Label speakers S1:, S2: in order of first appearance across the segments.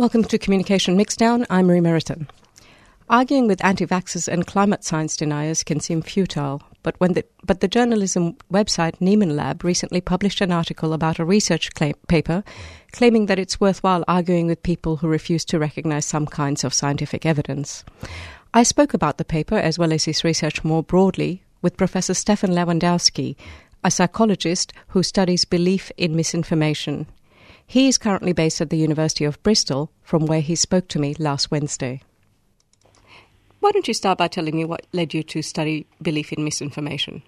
S1: Welcome to Communication Mixdown. I'm Marie Meriton. Arguing with anti vaxxers and climate science deniers can seem futile, but, when the, but the journalism website Nieman Lab recently published an article about a research claim, paper claiming that it's worthwhile arguing with people who refuse to recognize some kinds of scientific evidence. I spoke about the paper, as well as his research more broadly, with Professor Stephan Lewandowsky, a psychologist who studies belief in misinformation. He is currently based at the University of Bristol, from where he spoke to me last Wednesday. Why don't you start by telling me what led you to study belief in misinformation?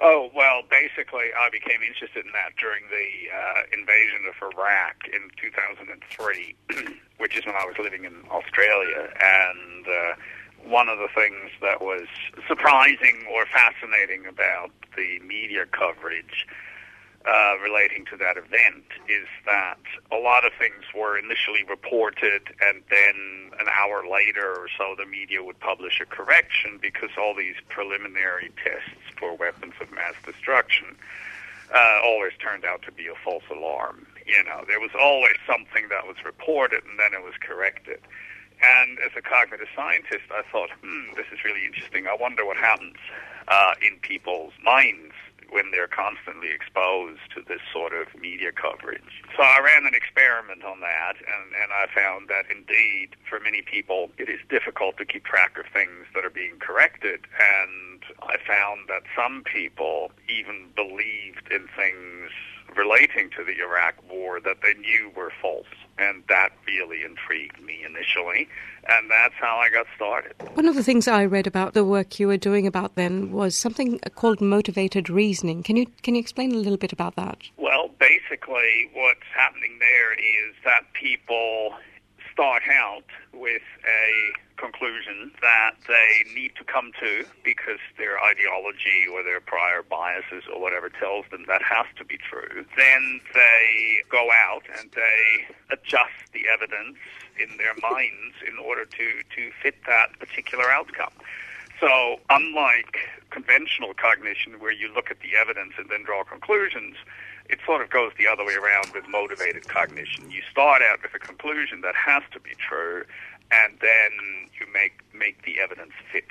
S2: Oh, well, basically, I became interested in that during the uh, invasion of Iraq in 2003, which is when I was living in Australia. And uh, one of the things that was surprising or fascinating about the media coverage uh, relating to that event is that a lot of things were initially reported and then an hour later or so the media would publish a correction because all these preliminary tests for weapons of mass destruction uh, always turned out to be a false alarm. You know, there was always something that was reported and then it was corrected. And as a cognitive scientist, I thought, hmm, this is really interesting. I wonder what happens uh, in people's minds when they're constantly exposed to this sort of media coverage. So I ran an experiment on that, and, and I found that indeed, for many people, it is difficult to keep track of things that are being corrected. And I found that some people even believed in things relating to the Iraq war that they knew were false. And that really intrigued me initially, and that's how I got started.
S1: One of the things I read about the work you were doing about then was something called motivated reasoning. Can you can you explain a little bit about that?
S2: Well, basically, what's happening there is that people start out with a conclusion that they need to come to because their ideology or their prior biases or whatever tells them that has to be true. Then they go out and they adjust the evidence in their minds in order to, to fit that particular outcome. So, unlike conventional cognition, where you look at the evidence and then draw conclusions, it sort of goes the other way around with motivated cognition. You start out with a conclusion that has to be true, and then you make make the evidence fit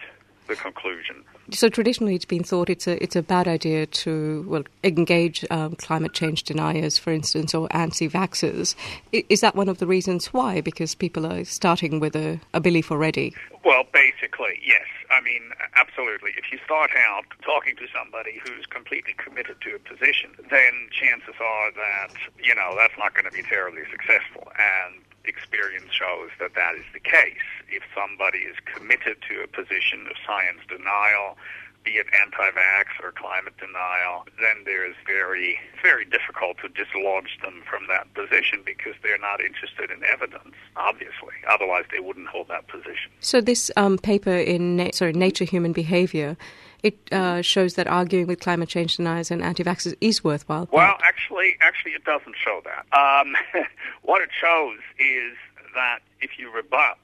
S2: the conclusion.
S1: So traditionally, it's been thought it's a it's a bad idea to well engage um, climate change deniers, for instance, or anti-vaxxers. I- Is that one of the reasons why? Because people are starting with a, a belief already.
S2: Well, basically, yes. I mean, absolutely. If you start out talking to somebody who's completely committed to a position, then chances are that, you know, that's not going to be terribly successful. And experience shows that that is the case. If somebody is committed to a position of science denial, be it anti-vax or climate denial, then there's very, very difficult to dislodge them from that position because they're not interested in evidence, obviously. Otherwise, they wouldn't hold that position.
S1: So this um, paper in sorry Nature Human Behavior, it uh, shows that arguing with climate change deniers and anti-vaxxers is worthwhile.
S2: Well, actually, actually, it doesn't show that. Um, what it shows is that if you rebut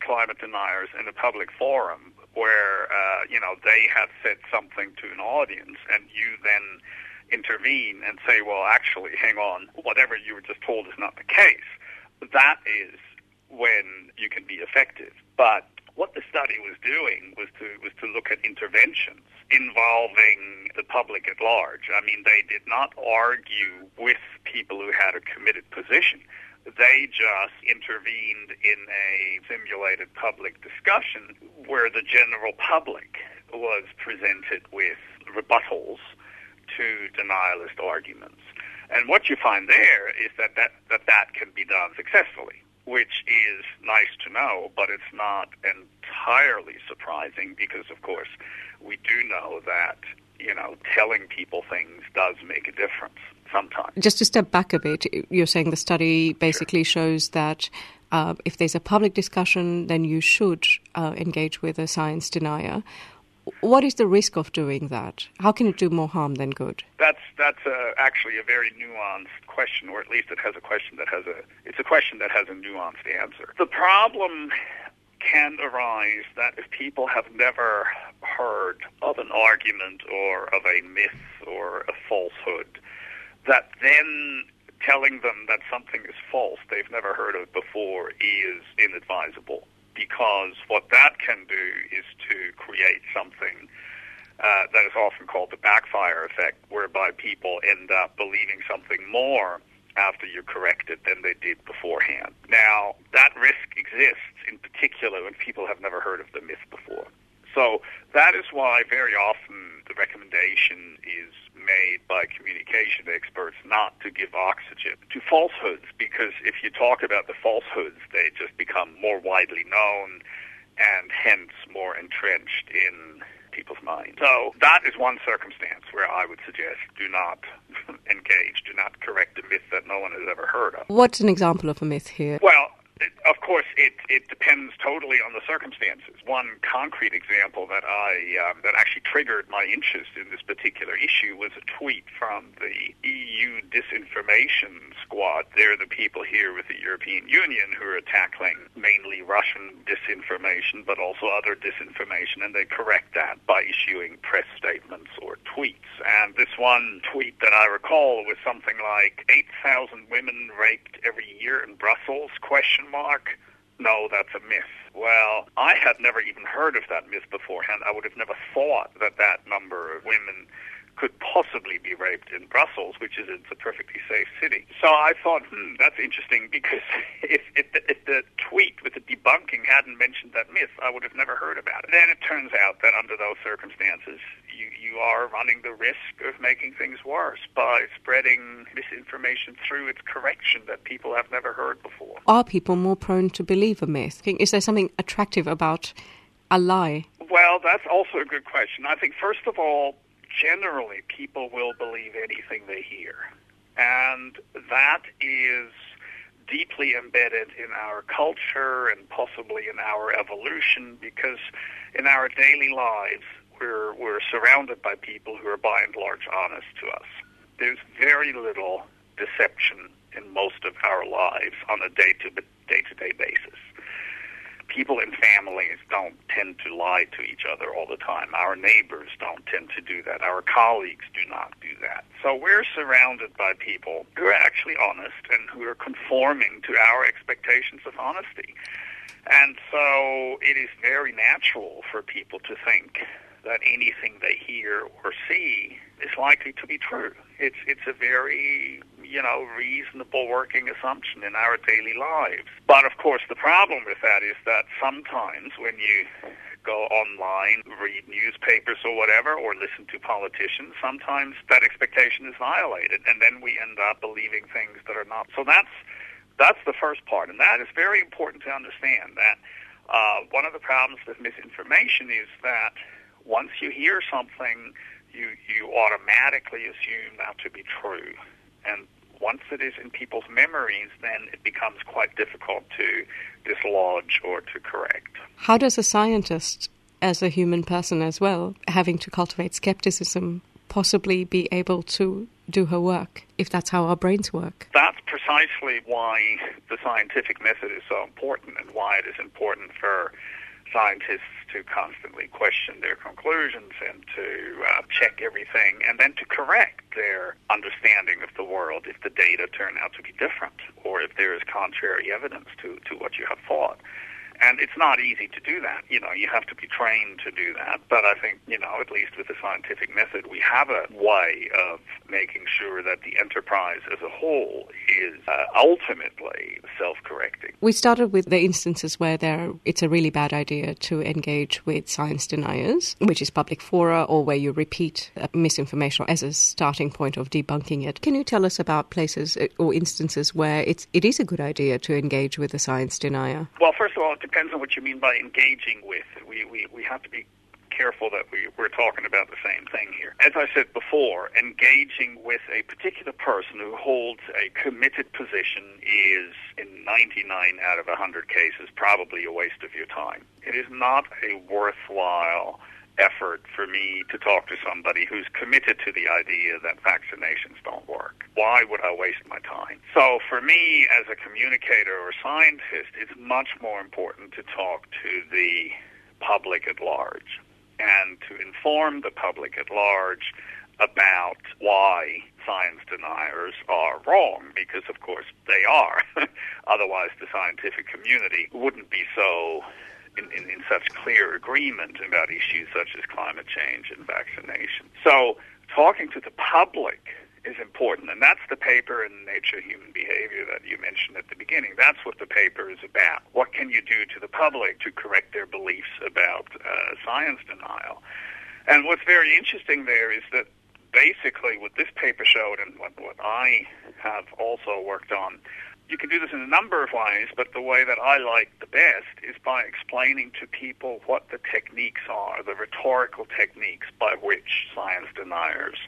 S2: climate deniers in a public forum where uh, you know they have said something to an audience, and you then intervene and say, "Well, actually, hang on, whatever you were just told is not the case," that is when you can be effective. But what the study was doing was to was to look at interventions involving the public at large. I mean, they did not argue with people who had a committed position. They just intervened in a simulated public discussion where the general public was presented with rebuttals to denialist arguments. And what you find there is that that, that, that can be done successfully, which is nice to know, but it's not entirely surprising because, of course, we do know that, you know, telling people things does make a difference sometimes.
S1: Just to step back a bit, you're saying the study basically sure. shows that uh, if there's a public discussion, then you should uh, engage with a science denier. What is the risk of doing that? How can it do more harm than good?
S2: That's that's uh, actually a very nuanced question, or at least it has a question that has a it's a question that has a nuanced answer. The problem can arise that if people have never heard of an argument or of a myth or a falsehood, that then telling them that something is false they've never heard of before is inadvisable because what that can do is to create something uh, that is often called the backfire effect, whereby people end up believing something more after you correct it than they did beforehand. Now, that risk exists in particular when people have never heard of the myth before. So that is why very often the recommendation is made by communication experts not to give oxygen to falsehoods because if you talk about the falsehoods, they just become more widely known and hence more entrenched in people's minds. So that is one circumstance where I would suggest do not engage, do not correct a myth that no one has ever heard of.
S1: What's an example of a myth here?
S2: Well, it, it depends totally on the circumstances. One concrete example that I um, that actually triggered my interest in this particular issue was a tweet from the EU disinformation squad. They're the people here with the European Union who are tackling mainly Russian disinformation, but also other disinformation, and they correct that by issuing press statements or tweets. And this one tweet that I recall was something like 8,000 women raped every year in Brussels? Question mark. No, that's a myth. Well, I had never even heard of that myth beforehand. I would have never thought that that number of women could possibly be raped in Brussels, which is a perfectly safe city. So I thought, hmm, that's interesting because if, if, the, if the tweet with the debunking hadn't mentioned that myth, I would have never heard about it. Then it turns out that under those circumstances, you, you are running the risk of making things worse by spreading misinformation through its correction that people have never heard before.
S1: Are people more prone to believe a myth? Is there something attractive about a lie?
S2: Well, that's also a good question. I think, first of all, generally people will believe anything they hear. And that is deeply embedded in our culture and possibly in our evolution because in our daily lives we're, we're surrounded by people who are by and large honest to us. There's very little deception in most of our lives on a day to day to day basis people in families don't tend to lie to each other all the time. Our neighbors don't tend to do that. Our colleagues do not do that. So we're surrounded by people who are actually honest and who are conforming to our expectations of honesty. And so it is very natural for people to think that anything they hear or see is likely to be true. It's it's a very you know reasonable working assumption in our daily lives. But of course, the problem with that is that sometimes when you go online, read newspapers or whatever, or listen to politicians, sometimes that expectation is violated, and then we end up believing things that are not. So that's that's the first part, and that is very important to understand. That uh, one of the problems with misinformation is that once you hear something, you you automatically assume that to be true, and once it is in people's memories, then it becomes quite difficult to dislodge or to correct.
S1: How does a scientist, as a human person as well, having to cultivate skepticism, possibly be able to do her work if that's how our brains work?
S2: That's precisely why the scientific method is so important and why it is important for scientists to constantly question their conclusions and to uh, check everything and then to correct their understanding of the world if the data turn out to be different or if there is contrary evidence to, to what you have thought. And it's not easy to do that. You know, you have to be trained to do that. But I think, you know, at least with the scientific method, we have a way of making sure that the enterprise as a whole is uh, ultimately self-correcting.
S1: We started with the instances where there it's a really bad idea to engage with science deniers, which is public fora or where you repeat misinformation as a starting point of debunking it. Can you tell us about places uh, or instances where it's it is a good idea to engage with a science denier?
S2: Well, first of all, it depends on what you mean by engaging with. We we, we have to be careful that we, we're talking about the same thing here. As I said before, engaging with a particular person who holds a committed position is, in 99 out of 100 cases, probably a waste of your time. It is not a worthwhile effort for me to talk to somebody who's committed to the idea that vaccinations don't work. Why would I waste my time? So for me, as a communicator or scientist, it's much more important to talk to the public at large and to inform the public at large about why science deniers are wrong, because of course they are. Otherwise, the scientific community wouldn't be so in, in, in such clear agreement about issues such as climate change and vaccination. So, talking to the public is important, and that's the paper in Nature Human Behavior that you mentioned at the beginning. That's what the paper is about. What can you do to the public to correct their beliefs about uh, science denial? And what's very interesting there is that basically what this paper showed and what, what I have also worked on you can do this in a number of ways, but the way that I like the best is by explaining to people what the techniques are, the rhetorical techniques by which science deniers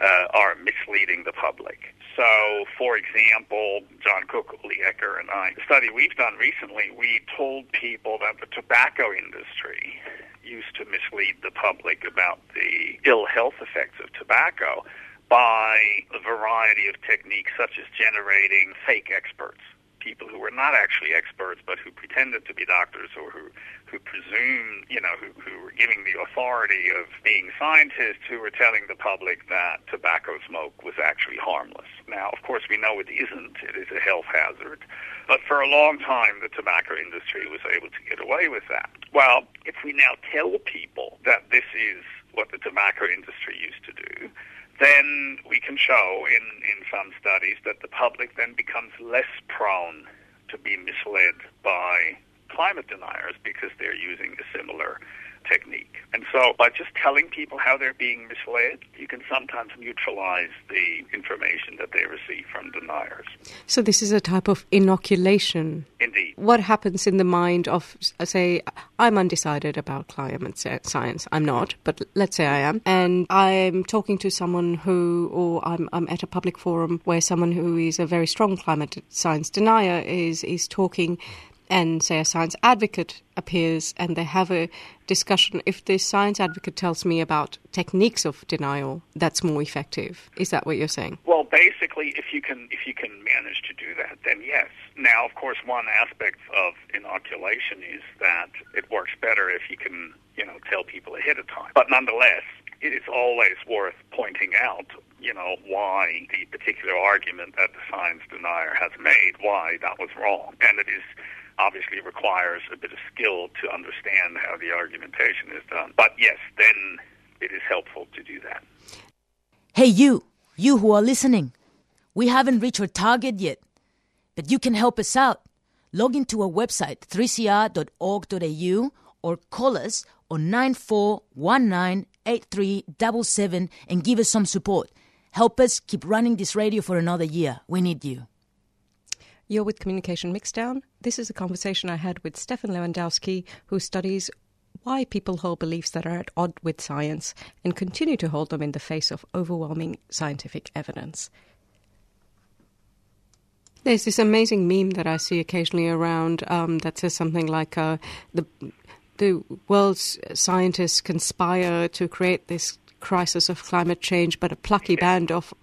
S2: uh, are misleading the public. So, for example, John Cook, Uli Ecker, and I, the study we've done recently, we told people that the tobacco industry used to mislead the public about the ill health effects of tobacco by a variety of techniques such as generating fake experts, people who were not actually experts but who pretended to be doctors or who, who presumed, you know, who, who were giving the authority of being scientists who were telling the public that tobacco smoke was actually harmless. Now, of course, we know it isn't. It is a health hazard. But for a long time, the tobacco industry was able to get away with that. Well, if we now tell people that this is what the tobacco industry used to do, then we can show in, in some studies that the public then becomes less prone to be misled by climate deniers because they're using a similar technique. And so by just telling people how they're being misled, you can sometimes neutralize the information that they receive from deniers.
S1: So this is a type of inoculation.
S2: Indeed.
S1: What happens in the mind of, uh, say, I'm undecided about climate science. I'm not, but let's say I am. And I'm talking to someone who, or I'm, I'm at a public forum where someone who is a very strong climate science denier is, is talking and say a science advocate appears and they have a discussion. If the science advocate tells me about techniques of denial that's more effective. Is that what you're saying?
S2: Well basically if you can if you can manage to do that then yes. Now of course one aspect of inoculation is that it works better if you can you know tell people ahead of time. But nonetheless it is always worth pointing out, you know, why the particular argument that the science denier has made, why that was wrong. And it is obviously requires a bit of skill to understand how the argumentation is done. But yes, then it is helpful to do that.
S3: Hey, you, you who are listening, we haven't reached our target yet, but you can help us out. Log into our website, 3cr.org.au, or call us on 94198377 and give us some support. Help us keep running this radio for another year. We need you.
S1: You're with Communication Mixdown. This is a conversation I had with Stephan Lewandowsky, who studies why people hold beliefs that are at odds with science and continue to hold them in the face of overwhelming scientific evidence. There's this amazing meme that I see occasionally around um, that says something like uh, the the world's scientists conspire to create this crisis of climate change, but a plucky band of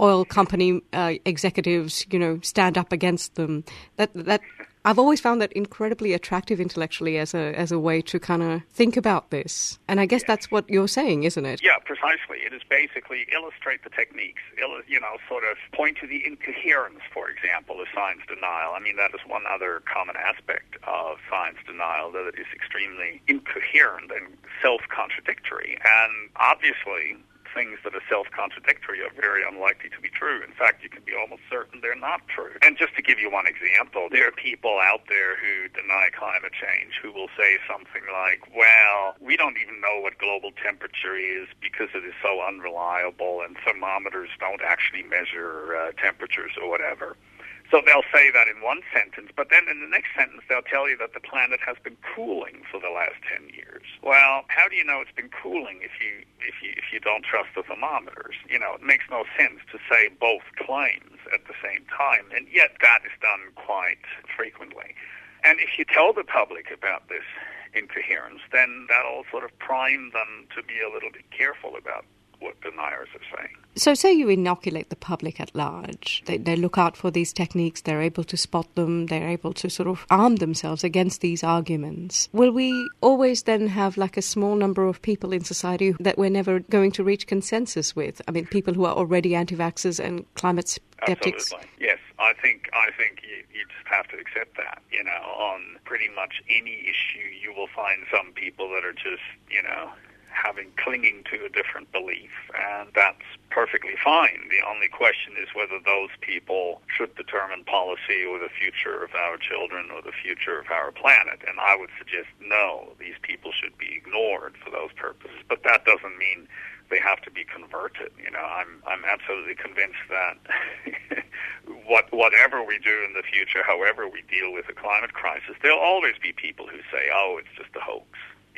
S1: oil company uh, executives, you know, stand up against them. That that I've always found that incredibly attractive intellectually as a as a way to kind of think about this. And I guess that's what you're saying, isn't it?
S2: Yeah, precisely. It is basically illustrate the techniques, you know, sort of point to the incoherence, for example, of science denial. I mean, that is one other common aspect of science denial, that it is extremely incoherent and self-contradictory. And obviously, things that are self-contradictory are very unlikely to be true. In fact, you can be almost certain they're not true. And just to give you one example, there are people out there who deny climate change who will say something like, well, we don't even know what global temperature is because it is so unreliable and thermometers don't actually measure uh, temperatures or whatever. So they'll say that in one sentence, but then in the next sentence they'll tell you that the planet has been cooling for the last 10 years. Well, how do you know it's been cooling if you if you if you don't trust the thermometers? You know, it makes no sense to say both claims at the same time, and yet that is done quite frequently. And if you tell the public about this incoherence, then that'll sort of prime them to be a little bit careful about what deniers are saying.
S1: So, say you inoculate the public at large. They, they look out for these techniques, they're able to spot them, they're able to sort of arm themselves against these arguments. Will we always then have like a small number of people in society that we're never going to reach consensus with? I mean, people who are already anti vaxxers and climate skeptics?
S2: Absolutely. Yes, I think I think you, you just have to accept that. You know, on pretty much any issue, you will find some people that are just you know having clinging to a different belief, and that's perfectly fine. The only question is whether those people should determine policy or the future of our children or the future of our planet. And I would suggest no, these people should be ignored for those purposes. But that doesn't mean they have to be converted. You know, I'm I'm absolutely convinced that what whatever we do in the future, however we deal with the climate crisis, there'll always be people who say, "Oh, it's just a hoax."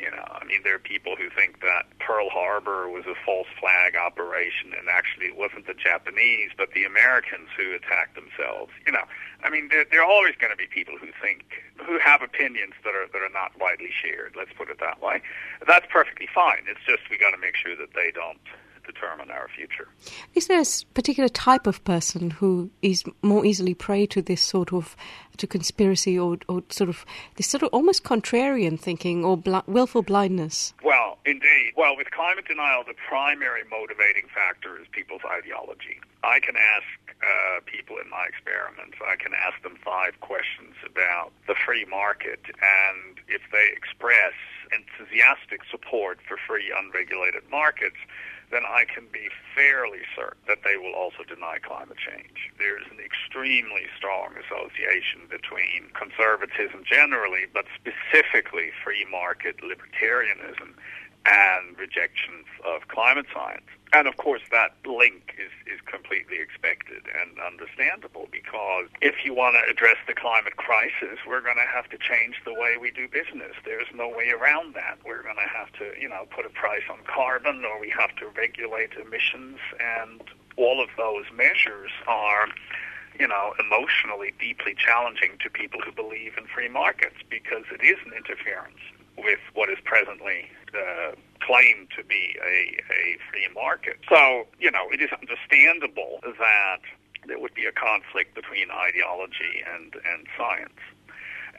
S2: You know, I mean, there are people who think that Pearl Harbor was a false flag operation, and actually it wasn't the Japanese, but the Americans who attacked themselves. You know, I mean, there, there are always going to be people who think, who have opinions that are that are not widely shared. Let's put it that way. That's perfectly fine. It's just we got to make sure that they don't determine our future.
S1: Is there a particular type of person who is more easily prey to this sort of to conspiracy or, or sort of this sort of almost contrarian thinking or bl- willful blindness?
S2: Well, indeed. Well, with climate denial, the primary motivating factor is people's ideology. I can ask uh, people in my experiments, I can ask them five questions about the free market, and if they express enthusiastic support for free, unregulated markets, then I can be fairly certain that they will also deny climate change. There's an extremely strong association between conservatism generally, but specifically free market libertarianism and rejection of climate science. And of course, that link is, is completely expected and understandable because if you want to address the climate crisis, we're going to have to change the way we do business. There's no way around that. We're going to have to, you know, put a price on carbon or we have to regulate emissions. And all of those measures are you know, emotionally deeply challenging to people who believe in free markets because it is an interference with what is presently uh, claimed to be a, a free market. So, you know, it is understandable that there would be a conflict between ideology and, and science.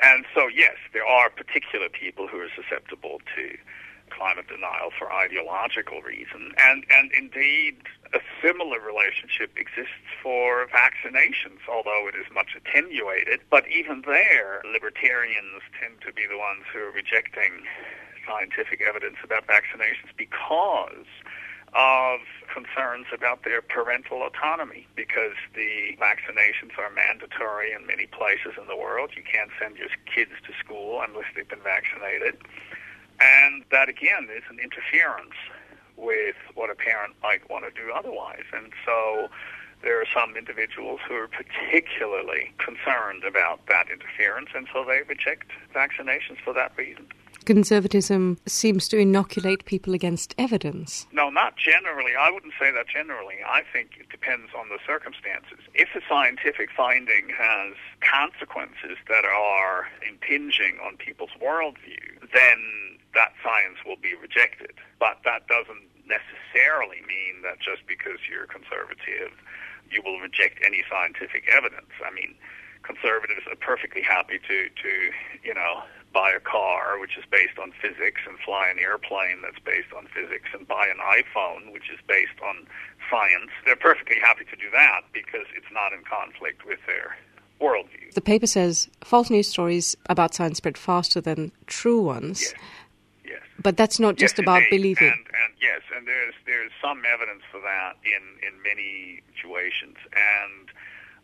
S2: And so, yes, there are particular people who are susceptible to climate denial for ideological reasons. And, and indeed, a similar relationship exists for vaccinations, although it is much attenuated. But even there, libertarians tend to be the ones who are rejecting scientific evidence about vaccinations because of concerns about their parental autonomy because the vaccinations are mandatory in many places in the world. You can't send your kids to school unless they've been vaccinated. And that, again, is an interference with what a parent might want to do otherwise. And so there are some individuals who are particularly concerned about that interference, and so they reject vaccinations for that reason.
S1: Conservatism seems to inoculate people against evidence.
S2: No, not generally. I wouldn't say that generally. I think it depends on the circumstances. If a scientific finding has consequences that are impinging on people's worldview, then that science will be rejected. But that doesn't necessarily mean that just because you're conservative, you will reject any scientific evidence. I mean, conservatives are perfectly happy to, to you know, buy a car which is based on physics and fly an airplane that's based on physics and buy an iPhone which is based on science. They're perfectly happy to do that because it's not in conflict with their worldview.
S1: The paper says false news stories about science spread faster than true ones.
S2: Yes. Yes.
S1: But that's not just
S2: yes,
S1: about
S2: indeed.
S1: believing.
S2: And, and yes, and there's there's some evidence for that in in many situations, and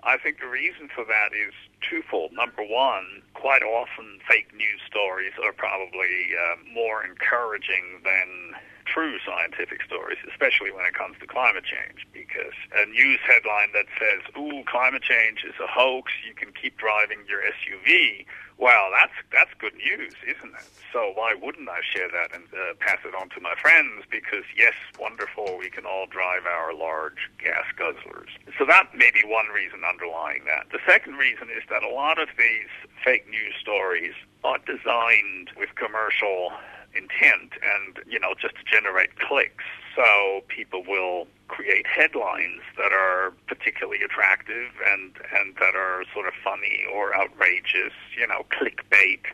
S2: I think the reason for that is twofold. Number one, quite often fake news stories are probably uh, more encouraging than true scientific stories, especially when it comes to climate change, because a news headline that says, ooh, climate change is a hoax, you can keep driving your SUV, well, that's that's good news, isn't it? So why wouldn't I share that and uh, pass it on to my friends? Because yes, wonderful, we can all drive our large gas guzzlers. So that may be one reason underlying that. The second reason is that a lot of these fake news stories are designed with commercial intent and you know just to generate clicks. So people will create headlines that are particularly attractive and and that are sort of funny or outrageous you know clickbait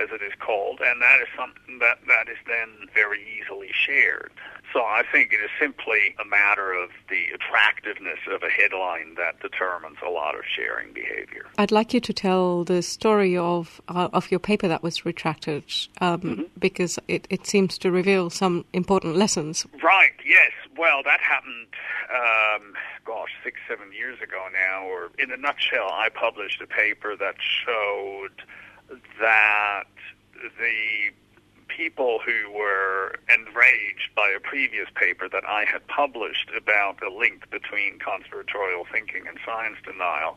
S2: as it is called. And that is something that that is then very easily shared so I think it is simply a matter of the attractiveness of a headline that determines a lot of sharing behavior.
S1: I'd like you to tell the story of uh, of your paper that was retracted um,
S2: Mm-hmm.
S1: because it, it seems to reveal some important lessons.
S2: Right, yes. Well, that happened, um, gosh, six, seven years ago now. Or in a nutshell, I published a paper that showed that the people who were enraged by a previous paper that I had published about the link between conspiratorial thinking and science denial,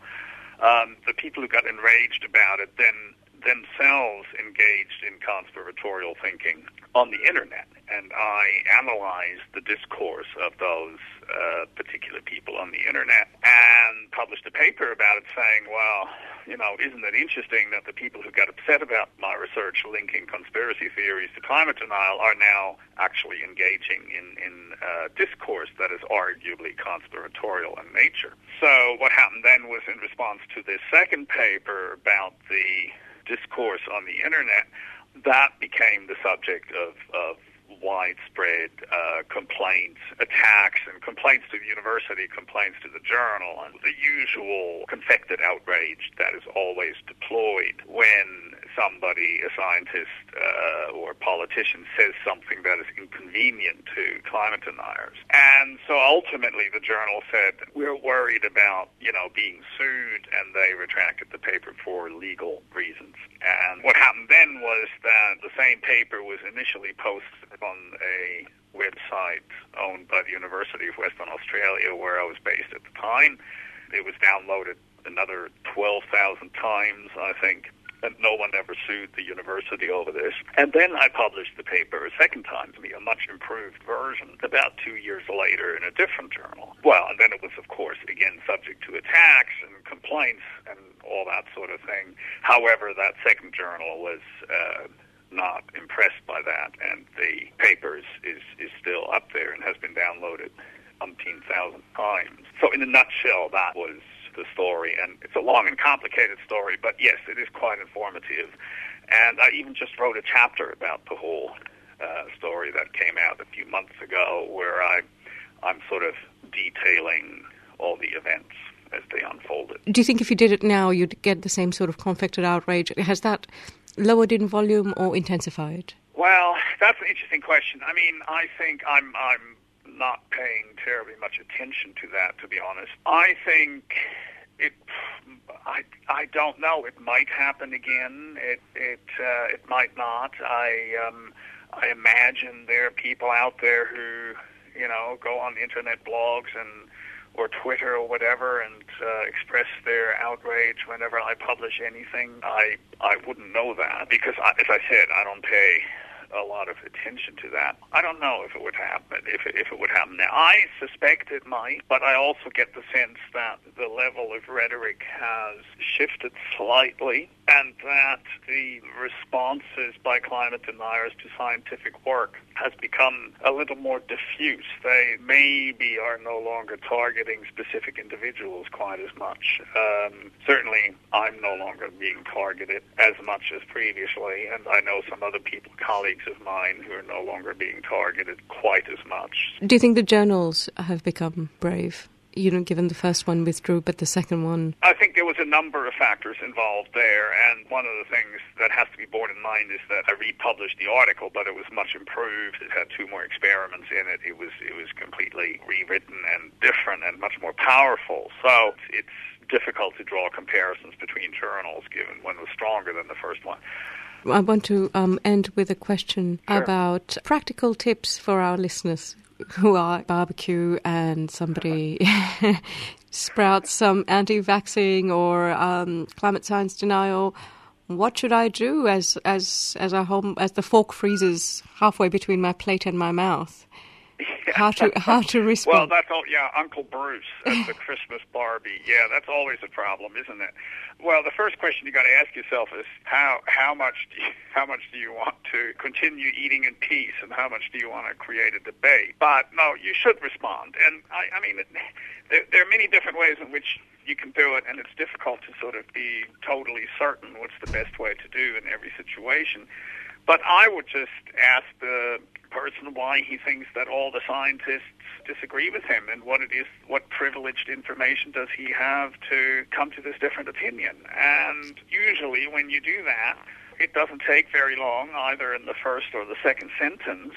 S2: um, the people who got enraged about it then themselves engaged in conspiratorial thinking on the internet. And I analyzed the discourse of those uh, particular people on the internet and published a paper about it saying, well, you know, isn't it interesting that the people who got upset about my research linking conspiracy theories to climate denial are now actually engaging in, in uh, discourse that is arguably conspiratorial in nature. So what happened then was in response to this second paper about the discourse on the internet, that became the subject of, of widespread uh, complaints, attacks, and complaints to the university, complaints to the journal, and the usual confected outrage that is always deployed when somebody, a scientist uh, or a politician, says something that is inconvenient to climate deniers. And so ultimately the journal said, we're worried about, you know, being sued, and they retracted the paper for legal reasons. And what happened then was that the same paper was initially posted on a website owned by the University of Western Australia where I was based at the time. It was downloaded another 12,000 times, I think and no one ever sued the university over this. And then I published the paper a second time to be a much improved version about two years later in a different journal. Well, and then it was, of course, again subject to attacks and complaints and all that sort of thing. However, that second journal was. Uh, not impressed by that, and the paper is, is, is still up there and has been downloaded umpteen thousand times. So, in a nutshell, that was the story, and it's a long and complicated story, but yes, it is quite informative. And I even just wrote a chapter about the whole uh, story that came out a few months ago, where I I'm sort of detailing all the events as they unfolded.
S1: Do you think if you did it now, you'd get the same sort of conflicted outrage? Has that lowered in volume or intensified?
S2: Well, that's an interesting question. I mean, I think I'm I'm not paying terribly much attention to that, to be honest. I think it. I I don't know. It might happen again. It it uh, it might not. I um I imagine there are people out there who you know go on internet blogs and or Twitter or whatever and uh, express their outrage whenever I publish anything. I I wouldn't know that because, I, as I said, I don't pay a lot of attention to that. I don't know if it would happen, if it, if it would happen now. I suspect it might, but I also get the sense that the level of rhetoric has shifted slightly, and that the responses by climate deniers to scientific work has become a little more diffuse. They maybe are no longer targeting specific individuals quite as much. Um, certainly, I'm no longer being targeted as much as previously, and I know some other people, colleagues of mine, who are no longer being targeted quite as much.
S1: Do you think the journals have become brave? You know, given the first one withdrew, but the second one?
S2: I think there was a number of factors involved there, and one of the things that has to be borne in mind is that I republished the article, but it was much improved. It had two more experiments in it. It was it was completely rewritten and different and much more powerful. So it's difficult to draw comparisons between journals, given one was stronger than the first one.
S1: I want to um, end with a question sure. about practical tips for our listeners who are barbecue and somebody sprouts some anti-vaxxing or um, climate science denial, what should I do as as as a home as the fork freezes halfway between my plate and my mouth? How to how to respond?
S2: Well, that's all. Yeah, Uncle Bruce at the Christmas Barbie. Yeah, that's always a problem, isn't it? Well, the first question you got to ask yourself is how how much do you, how much do you want to continue eating in peace, and how much do you want to create a debate? But no, you should respond. And I, I mean, there, there are many different ways in which you can do it, and it's difficult to sort of be totally certain what's the best way to do in every situation. But I would just ask the person why he thinks that all the scientists disagree with him and what it is, what privileged information does he have to come to this different opinion. And usually when you do that, it doesn't take very long, either in the first or the second sentence,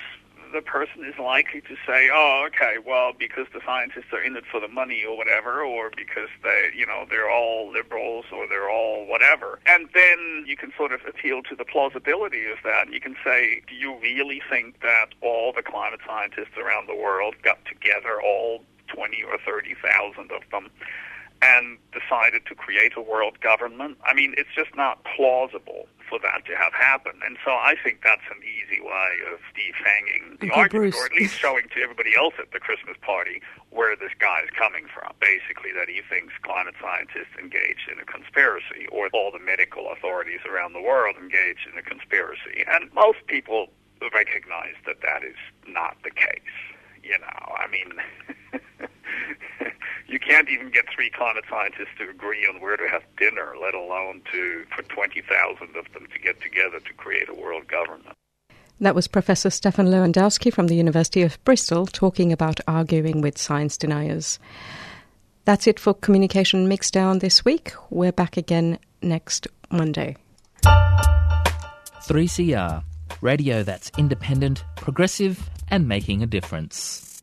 S2: the person is likely to say, "Oh, okay, well, because the scientists are in it for the money or whatever, or because they, you know, they're all liberals or they're all whatever." And then you can sort of appeal to the plausibility of that. You can say, "Do you really think that all the climate scientists around the world got together, all 20 or 30,000 of them?" And decided to create a world government. I mean, it's just not plausible for that to have happened. And so I think that's an easy way of defanging the argument, Bruce. or at least showing to everybody else at the Christmas party where this guy is coming from. Basically, that he thinks climate scientists engaged in a conspiracy, or all the medical authorities around the world engaged in a conspiracy. And most people recognize that that is not the case. You know, I mean. you can't even get three climate scientists to agree on where to have dinner, let alone to for 20,000 of them to get together to create a world government.
S1: That was Professor Stephan Lewandowsky from the University of Bristol talking about arguing with science deniers. That's it for Communication Mixdown this week. We're back again next Monday.
S4: 3CR, radio that's independent, progressive, and making a difference.